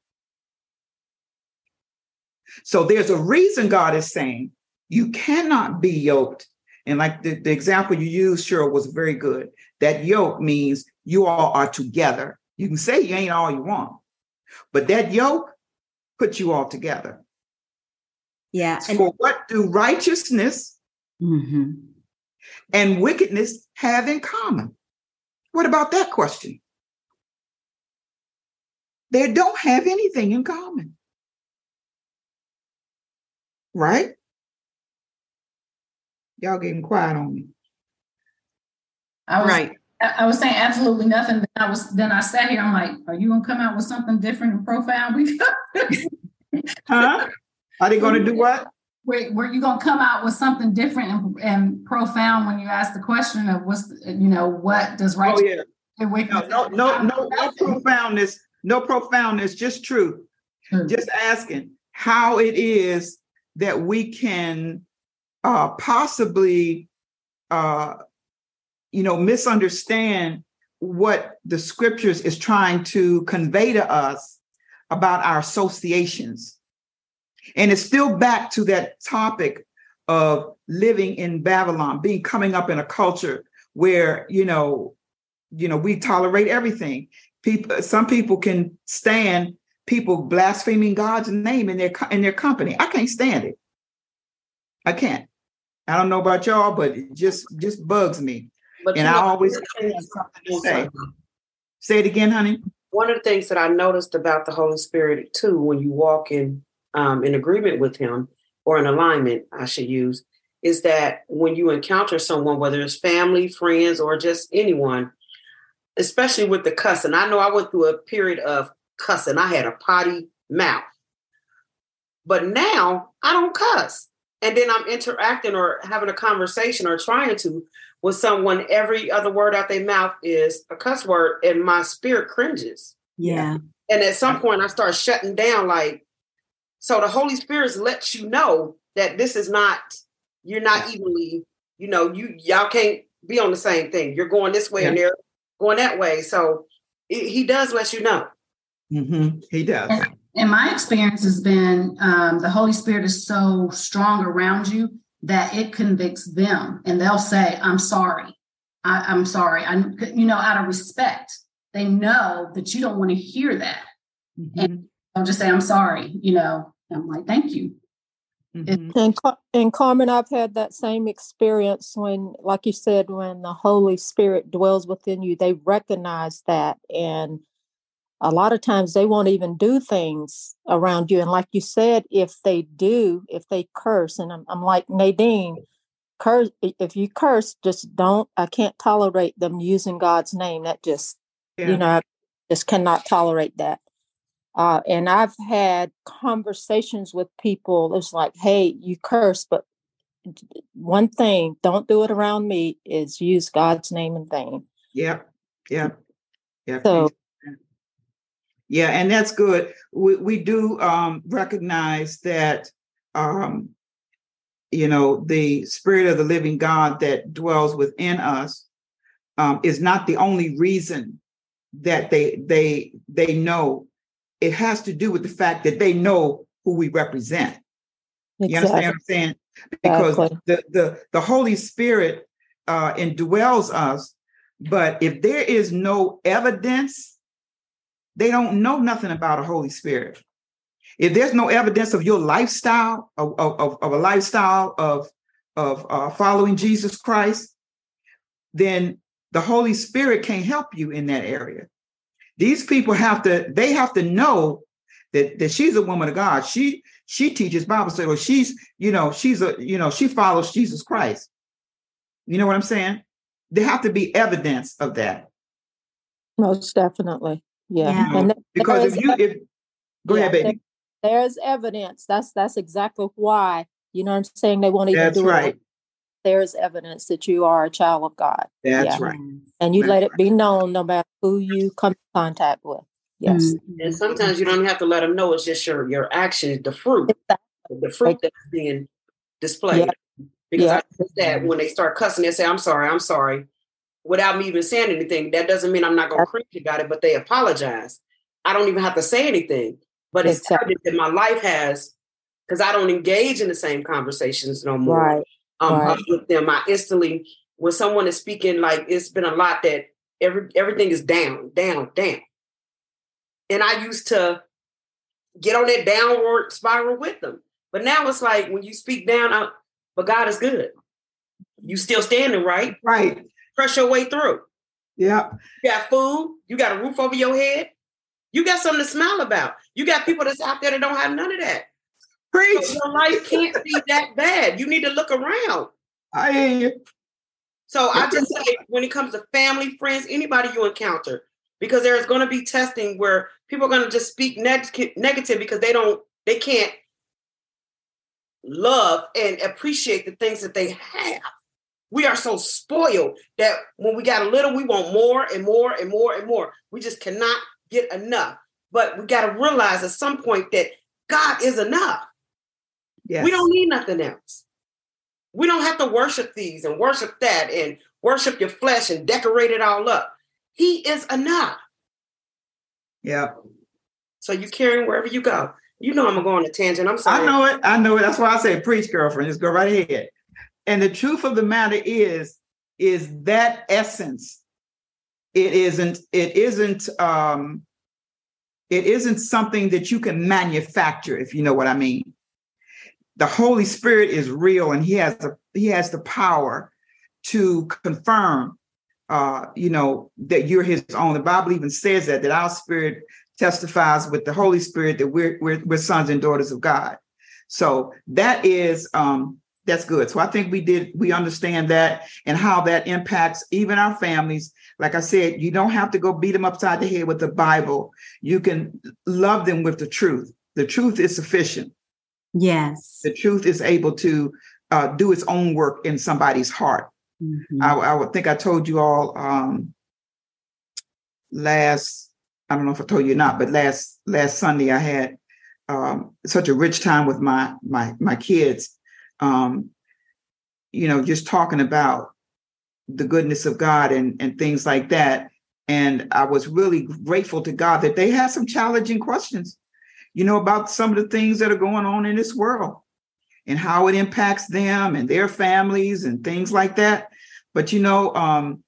So there's a reason God is saying you cannot be yoked and like the, the example you used, Cheryl, was very good. That yoke means you all are together. You can say you ain't all you want, but that yoke puts you all together.
Yeah.
And For what do righteousness
mm-hmm.
and wickedness have in common? What about that question? They don't have anything in common. Right? Y'all getting quiet on me.
I was,
right.
I, was saying absolutely nothing. Then I was then I sat here. I'm like, are you gonna come out with something different and profound?
We huh? Are they gonna do what?
Were, were you gonna come out with something different and, and profound when you ask the question of what's you know what does right?
Oh yeah. No, no, no, no, no profoundness, no profoundness, just truth. Just asking how it is that we can uh, possibly, uh, you know, misunderstand what the scriptures is trying to convey to us about our associations. And it's still back to that topic of living in Babylon, being coming up in a culture where, you know, you know, we tolerate everything. People, some people can stand people blaspheming God's name in their in their company. I can't stand it. I can't. I don't know about y'all, but it just just bugs me. But and I always something to say. Say it again, honey.
One of the things that I noticed about the Holy Spirit too, when you walk in um, in agreement with Him or in alignment, I should use, is that when you encounter someone, whether it's family, friends, or just anyone, especially with the cussing. I know I went through a period of cussing. I had a potty mouth, but now I don't cuss and then I'm interacting or having a conversation or trying to with someone, every other word out their mouth is a cuss word, and my spirit cringes.
Yeah.
And at some point, I start shutting down. Like, so the Holy Spirit lets you know that this is not, you're not evenly, you know, you y'all can't be on the same thing. You're going this way yeah. and they're going that way. So it, he does let you know.
Mm-hmm. He does
and my experience has been um, the Holy Spirit is so strong around you that it convicts them, and they'll say, "I'm sorry, I, am sorry." I, you know, out of respect, they know that you don't want to hear that, mm-hmm. and they'll just say, "I'm sorry." You know, I'm like, "Thank you."
Mm-hmm. And and Carmen, I've had that same experience when, like you said, when the Holy Spirit dwells within you, they recognize that and a lot of times they won't even do things around you. And like you said, if they do, if they curse, and I'm, I'm like Nadine, curse if you curse, just don't. I can't tolerate them using God's name. That just yeah. you know, I just cannot tolerate that. Uh, and I've had conversations with people. It's like, hey, you curse, but one thing, don't do it around me. Is use God's name in vain.
Yeah, yeah, yeah.
So
yeah, and that's good. We, we do um, recognize that, um, you know, the spirit of the living God that dwells within us um, is not the only reason that they they they know it has to do with the fact that they know who we represent. Exactly. You understand what I'm saying? Because exactly. the, the, the Holy Spirit uh, indwells us, but if there is no evidence, they don't know nothing about a Holy Spirit. If there's no evidence of your lifestyle, of, of, of a lifestyle of, of uh, following Jesus Christ, then the Holy Spirit can't help you in that area. These people have to, they have to know that, that she's a woman of God. She she teaches Bible study, she's, you know, she's a, you know, she follows Jesus Christ. You know what I'm saying? There have to be evidence of that.
Most definitely. Yeah.
yeah. And because if you if go yeah, ahead, baby.
There, there's evidence. That's that's exactly why. You know what I'm saying? They won't even
that's
do
right.
it. There's evidence that you are a child of God.
That's yeah. right.
And you
that's
let it be known no matter who you come in contact with. Yes.
Mm-hmm. And sometimes you don't have to let them know it's just your your action, the fruit, the fruit that's being displayed. Yeah. Because yeah. I that when they start cussing, they say, I'm sorry, I'm sorry, without me even saying anything. That doesn't mean I'm not gonna preach about it, but they apologize. I don't even have to say anything. But it's exactly. that my life has because I don't engage in the same conversations no more.
Right.
Um
right.
with them. I instantly when someone is speaking, like it's been a lot that every everything is down, down, down. And I used to get on that downward spiral with them. But now it's like when you speak down, I, but God is good. You still standing right.
Right.
Press your way through.
Yeah.
You got food. You got a roof over your head. You got something to smile about. You got people that's out there that don't have none of that.
Preach.
So your life can't be that bad. You need to look around.
I hear you.
So I just say when it comes to family, friends, anybody you encounter, because there's going to be testing where people are going to just speak neg- negative because they don't they can't love and appreciate the things that they have we are so spoiled that when we got a little we want more and more and more and more we just cannot get enough but we got to realize at some point that god is enough yes. we don't need nothing else we don't have to worship these and worship that and worship your flesh and decorate it all up he is enough.
Yeah.
So you carry him wherever you go. You know I'm gonna go on a tangent. I'm sorry.
I know it. I know it. That's why I say preach, girlfriend. Just go right ahead. And the truth of the matter is, is that essence. It isn't. It isn't. Um, it isn't something that you can manufacture, if you know what I mean. The Holy Spirit is real, and He has the He has the power to confirm uh, you know, that you're his own. The Bible even says that, that our spirit testifies with the Holy Spirit that we're, we're, we're sons and daughters of God. So that is, um, that's good. So I think we did, we understand that and how that impacts even our families. Like I said, you don't have to go beat them upside the head with the Bible. You can love them with the truth. The truth is sufficient.
Yes.
The truth is able to uh, do its own work in somebody's heart. Mm-hmm. I, I, would think I told you all um, last. I don't know if I told you or not, but last last Sunday I had um, such a rich time with my my my kids. Um, you know, just talking about the goodness of God and and things like that. And I was really grateful to God that they had some challenging questions, you know, about some of the things that are going on in this world and how it impacts them and their families and things like that. But you know, um,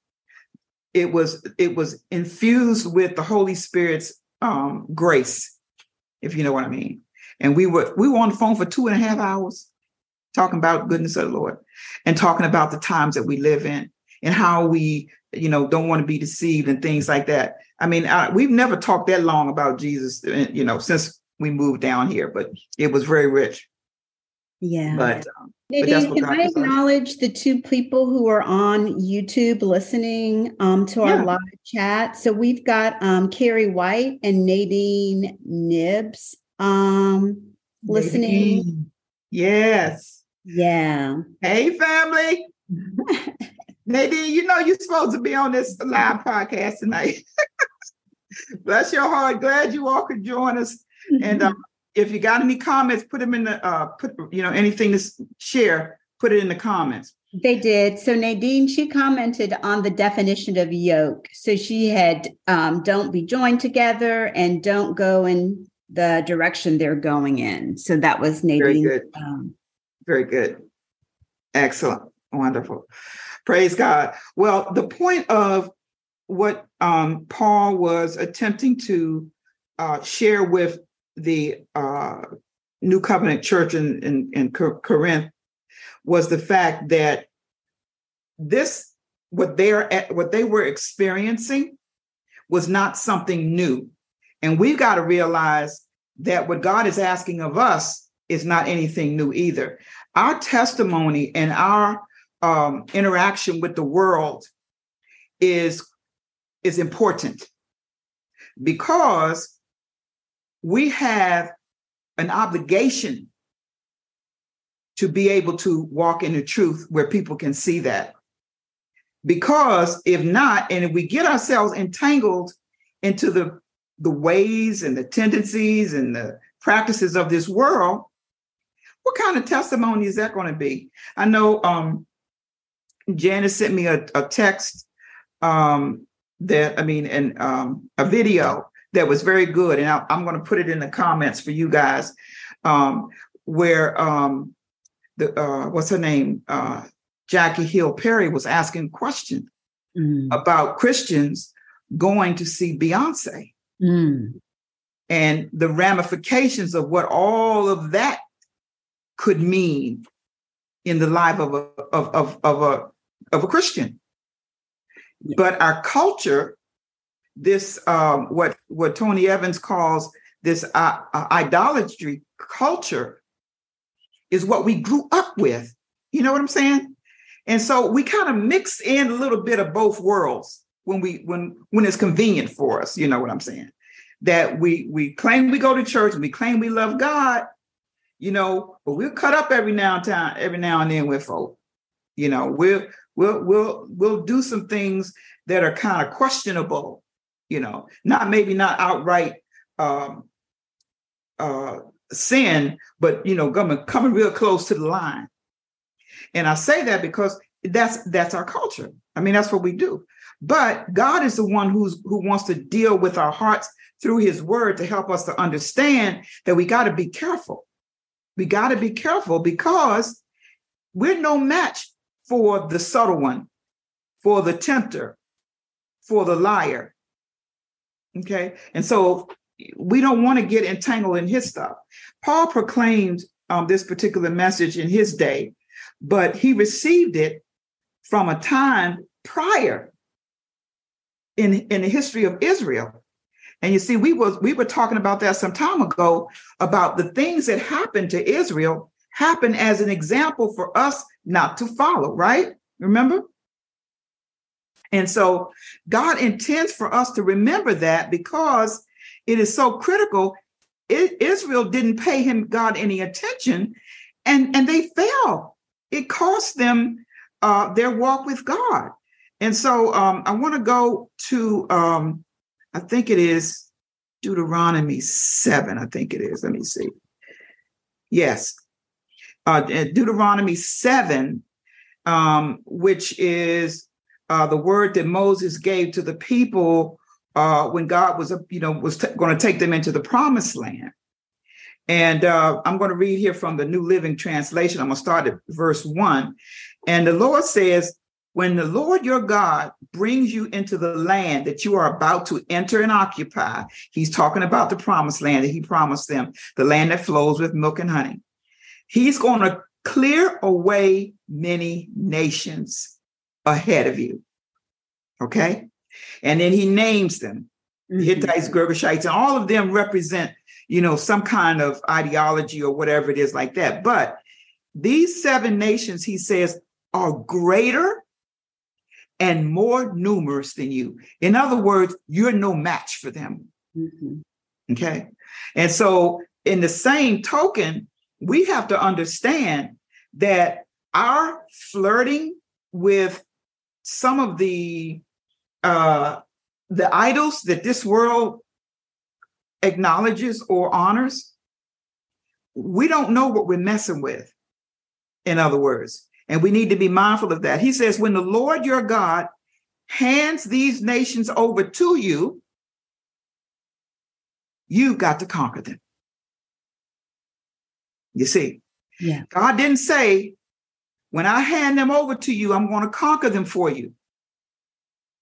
it was it was infused with the Holy Spirit's um, grace, if you know what I mean. And we were we were on the phone for two and a half hours talking about goodness of the Lord and talking about the times that we live in and how we you know don't want to be deceived and things like that. I mean, I, we've never talked that long about Jesus, uh, you know, since we moved down here, but it was very rich.
Yeah.
But, um,
Nadine, can I acknowledge the two people who are on YouTube listening um, to our yeah. live chat? So we've got um, Carrie White and Nadine Nibs um, listening. Nadine.
Yes.
Yeah.
Hey, family. Nadine, you know you're supposed to be on this live podcast tonight. Bless your heart. Glad you all could join us. And um, if you got any comments, put them in the uh put you know anything to share, put it in the comments.
They did. So Nadine, she commented on the definition of yoke. So she had um, don't be joined together and don't go in the direction they're going in. So that was Nadine.
Very good. Um, Very good. Excellent. Wonderful. Praise God. Well, the point of what um, Paul was attempting to uh, share with the uh, New Covenant Church in, in, in Corinth was the fact that this what they're what they were experiencing was not something new and we've got to realize that what god is asking of us is not anything new either our testimony and our um, interaction with the world is is important because we have an obligation to be able to walk in the truth where people can see that. Because if not, and if we get ourselves entangled into the, the ways and the tendencies and the practices of this world, what kind of testimony is that going to be? I know um, Janice sent me a, a text um, that, I mean, and um, a video that was very good. And I, am going to put it in the comments for you guys, um, where um, the uh, what's her name, uh, Jackie Hill Perry was asking questions mm. about Christians going to see Beyonce mm. and the ramifications of what all of that could mean in the life of a of of, of a of a Christian. Yeah. But our culture, this um, what what Tony Evans calls this uh, uh, idolatry culture, is what we grew up with. You know what I'm saying? And so we kind of mix in a little bit of both worlds when we when when it's convenient for us. You know what I'm saying? That we we claim we go to church and we claim we love God, you know, but we'll cut up every now and time, every now and then with folk. You know, we'll we'll we'll we'll do some things that are kind of questionable, you know, not maybe not outright um uh sin, but you know, coming coming real close to the line. And I say that because that's that's our culture. I mean, that's what we do. But God is the one who's who wants to deal with our hearts through his word to help us to understand that we got to be careful. We got to be careful because we're no match for the subtle one, for the tempter, for the liar. Okay. And so we don't want to get entangled in his stuff. Paul proclaimed um, this particular message in his day, but he received it from a time prior in, in the history of Israel. And you see, we was we were talking about that some time ago about the things that happened to Israel happen as an example for us not to follow, right? Remember? And so God intends for us to remember that because it is so critical. It, Israel didn't pay him God any attention, and and they fell. It cost them uh, their walk with God. And so um, I want to go to um, I think it is Deuteronomy seven. I think it is. Let me see. Yes, uh, Deuteronomy seven, um, which is uh, the word that Moses gave to the people uh, when God was, you know, was t- going to take them into the promised land. And uh, I'm going to read here from the New Living Translation. I'm going to start at verse one. And the Lord says, When the Lord your God brings you into the land that you are about to enter and occupy, he's talking about the promised land that he promised them, the land that flows with milk and honey. He's going to clear away many nations ahead of you. Okay. And then he names them mm-hmm. Hittites, Girgashites, and all of them represent, you know, some kind of ideology or whatever it is like that. But these seven nations, he says, are greater and more numerous than you. In other words, you're no match for them. Mm-hmm. Okay. And so, in the same token, we have to understand that our flirting with some of the uh, the idols that this world acknowledges or honors, we don't know what we're messing with. In other words, And we need to be mindful of that. He says, when the Lord your God hands these nations over to you, you've got to conquer them. You see,
yeah.
God didn't say, when I hand them over to you, I'm going to conquer them for you.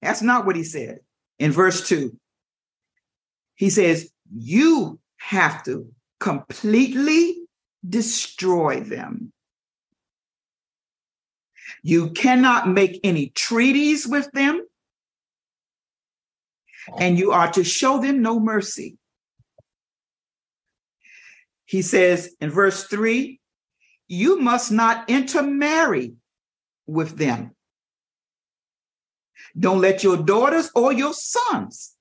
That's not what he said in verse 2. He says, You have to completely destroy them. You cannot make any treaties with them, and you are to show them no mercy. He says in verse 3 you must not intermarry with them. Don't let your daughters or your sons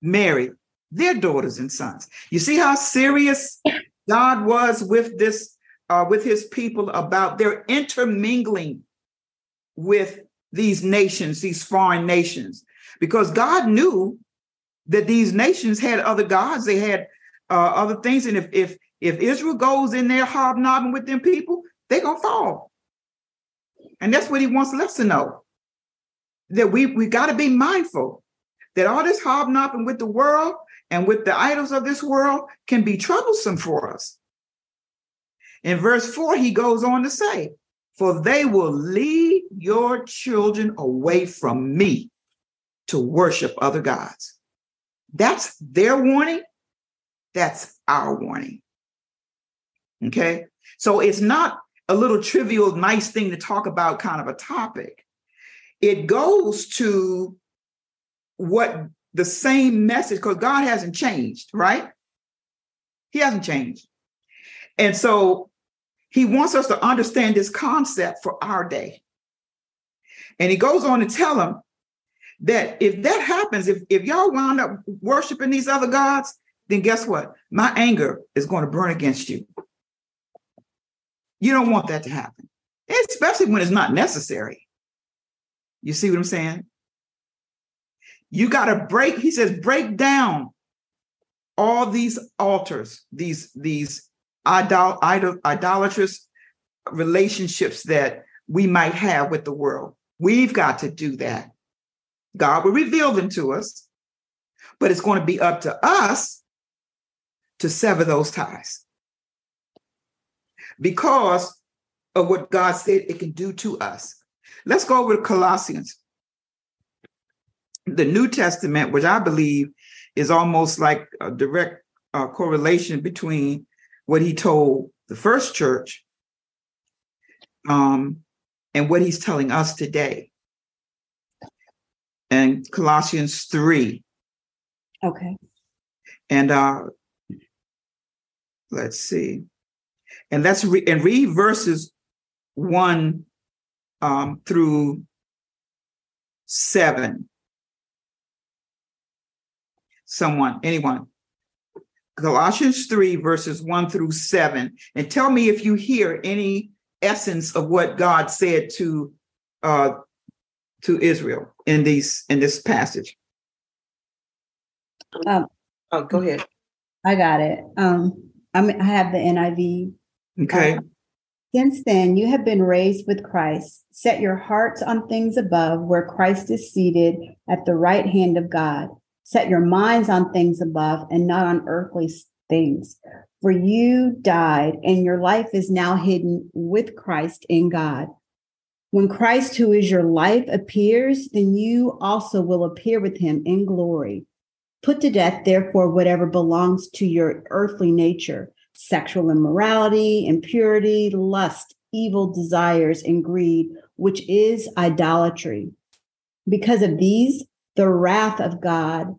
marry their daughters and sons. You see how serious God was with this, uh, with his people about their intermingling with these nations, these foreign nations, because God knew that these nations had other gods, they had uh, other things, and if if if Israel goes in there hobnobbing with them people, they're gonna fall. And that's what he wants us to know. That we we got to be mindful that all this hobnobbing with the world and with the idols of this world can be troublesome for us. In verse 4, he goes on to say, For they will lead your children away from me to worship other gods. That's their warning. That's our warning. Okay. So it's not a little trivial, nice thing to talk about, kind of a topic. It goes to what the same message, because God hasn't changed, right? He hasn't changed. And so he wants us to understand this concept for our day. And he goes on to tell them that if that happens, if, if y'all wound up worshiping these other gods, then guess what? My anger is going to burn against you. You don't want that to happen, especially when it's not necessary. You see what I'm saying? You got to break, he says, break down all these altars, these, these idol, idol, idolatrous relationships that we might have with the world. We've got to do that. God will reveal them to us, but it's going to be up to us to sever those ties because of what God said it can do to us. Let's go over to Colossians. The New Testament, which I believe is almost like a direct uh, correlation between what he told the first church um, and what he's telling us today. And Colossians 3.
Okay.
And uh, let's see and let's re- and read verses one um, through seven. Someone, anyone. Colossians 3, verses 1 through 7. And tell me if you hear any essence of what God said to uh, to Israel in these in this passage.
Um,
oh, go ahead.
I got it. Um, I'm, I have the NIV
Okay.
Um, since then, you have been raised with Christ. Set your hearts on things above, where Christ is seated at the right hand of God. Set your minds on things above and not on earthly things. For you died, and your life is now hidden with Christ in God. When Christ, who is your life, appears, then you also will appear with him in glory. Put to death, therefore, whatever belongs to your earthly nature sexual immorality, impurity, lust, evil desires, and greed, which is idolatry. Because of these, the wrath of God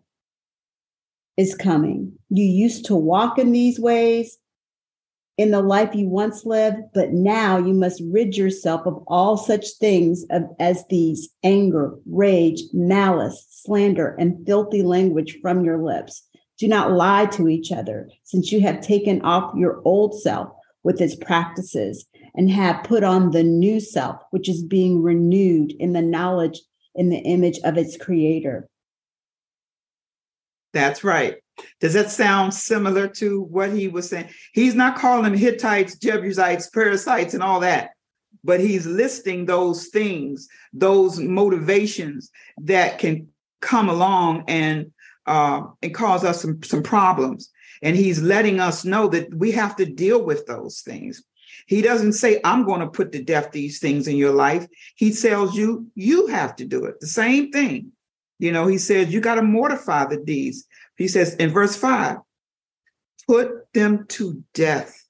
is coming. You used to walk in these ways in the life you once lived, but now you must rid yourself of all such things as these anger, rage, malice, slander, and filthy language from your lips. Do not lie to each other, since you have taken off your old self with its practices and have put on the new self, which is being renewed in the knowledge in the image of its creator.
That's right. Does that sound similar to what he was saying? He's not calling Hittites, Jebusites, Perizzites, and all that. but he's listing those things, those motivations that can come along and uh, and cause us some, some problems. And he's letting us know that we have to deal with those things. He doesn't say, I'm going to put to death these things in your life. He tells you, you have to do it. The same thing. You know, he says, you got to mortify the deeds. He says in verse five, put them to death.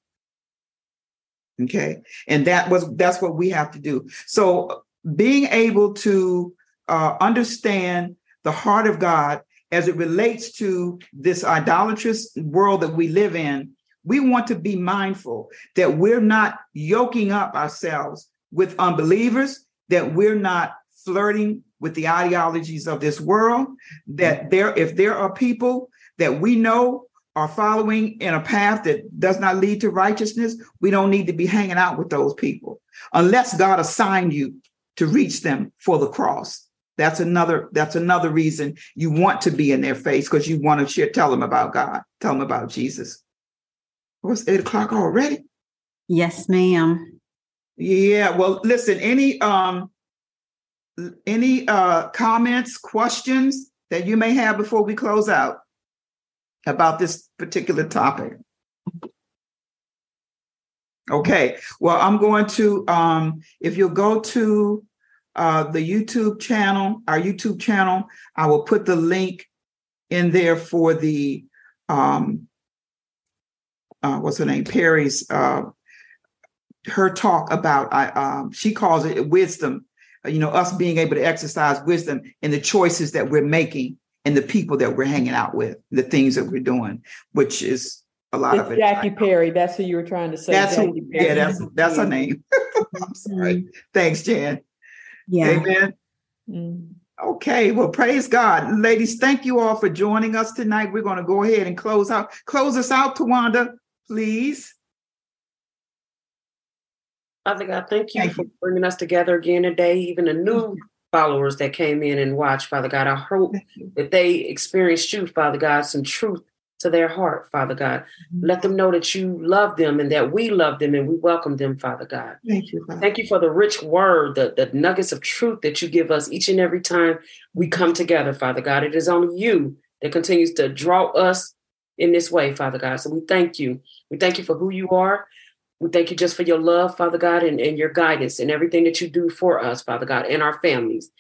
Okay. And that was, that's what we have to do. So being able to uh, understand the heart of God as it relates to this idolatrous world that we live in, we want to be mindful that we're not yoking up ourselves with unbelievers, that we're not flirting with the ideologies of this world, that mm-hmm. there, if there are people that we know are following in a path that does not lead to righteousness, we don't need to be hanging out with those people unless God assigned you to reach them for the cross. That's another that's another reason you want to be in their face because you want to share, tell them about God, tell them about Jesus. What's eight o'clock already?
Yes, ma'am.
Yeah. Well, listen. Any um any uh comments, questions that you may have before we close out about this particular topic? Okay. Well, I'm going to um if you'll go to uh, the YouTube channel, our YouTube channel. I will put the link in there for the um, uh, what's her name, Perry's uh, her talk about. I um, she calls it wisdom. Uh, you know, us being able to exercise wisdom in the choices that we're making and the people that we're hanging out with, the things that we're doing, which is a lot
it's
of it.
Jackie Perry. That's who you were trying to say.
That's
Jackie
who, yeah, that's that's her name. I'm sorry. Thanks, Jan.
Yeah.
Amen.
Mm.
Okay, well, praise God. Ladies, thank you all for joining us tonight. We're going to go ahead and close out. Close us out, Tawanda, please.
Father God, thank you
Thank
for bringing us together again today, even the new followers that came in and watched, Father God. I hope that they experienced you, Father God, some truth to their heart, Father God. Mm-hmm. Let them know that you love them and that we love them and we welcome them, Father God.
Thank you, Father.
Thank you for the rich word, the, the nuggets of truth that you give us each and every time we come together, Father God. It is only you that continues to draw us in this way, Father God. So we thank you. We thank you for who you are. We thank you just for your love, Father God, and, and your guidance and everything that you do for us, Father God, and our families.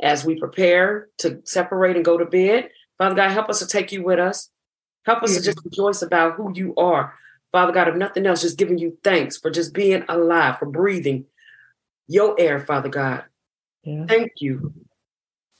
As we prepare to separate and go to bed, Father God, help us to take you with us. Help us to just rejoice about who you are. Father God, if nothing else, just giving you thanks for just being alive, for breathing your air, Father God.
Yeah.
Thank you.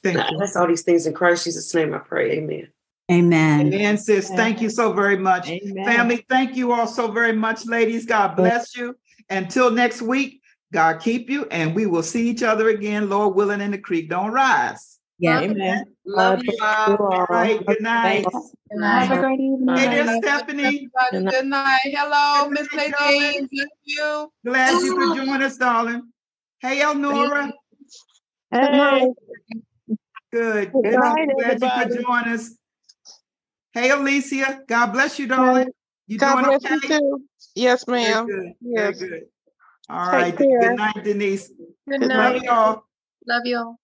Thank you.
bless all these things in Christ Jesus' name. I pray. Amen.
Amen.
Amen, sis. Thank you so very much.
Amen.
Family, thank you all so very much, ladies. God bless you. Until next week, God keep you, and we will see each other again, Lord willing, in the creek. Don't rise.
Yeah.
Amen.
Love
God
you
bless
all.
all.
All right, good night.
Good night.
Have a great evening.
Hey there,
Night.
Stephanie.
Everybody, good night. Hello, Miss
night,
Nadine. Bless you.
Glad you could join us, darling. Hey, Elnora.
Hey.
Good.
Good
Good.
night,
Glad you could join us. Hey, Alicia. God bless you, darling. You
God
doing
bless
okay?
you too. Yes,
Very
ma'am.
good.
Yes.
Very good. All
Take
right.
care.
Good night, Denise.
Good
Love
night.
y'all.
Love you all.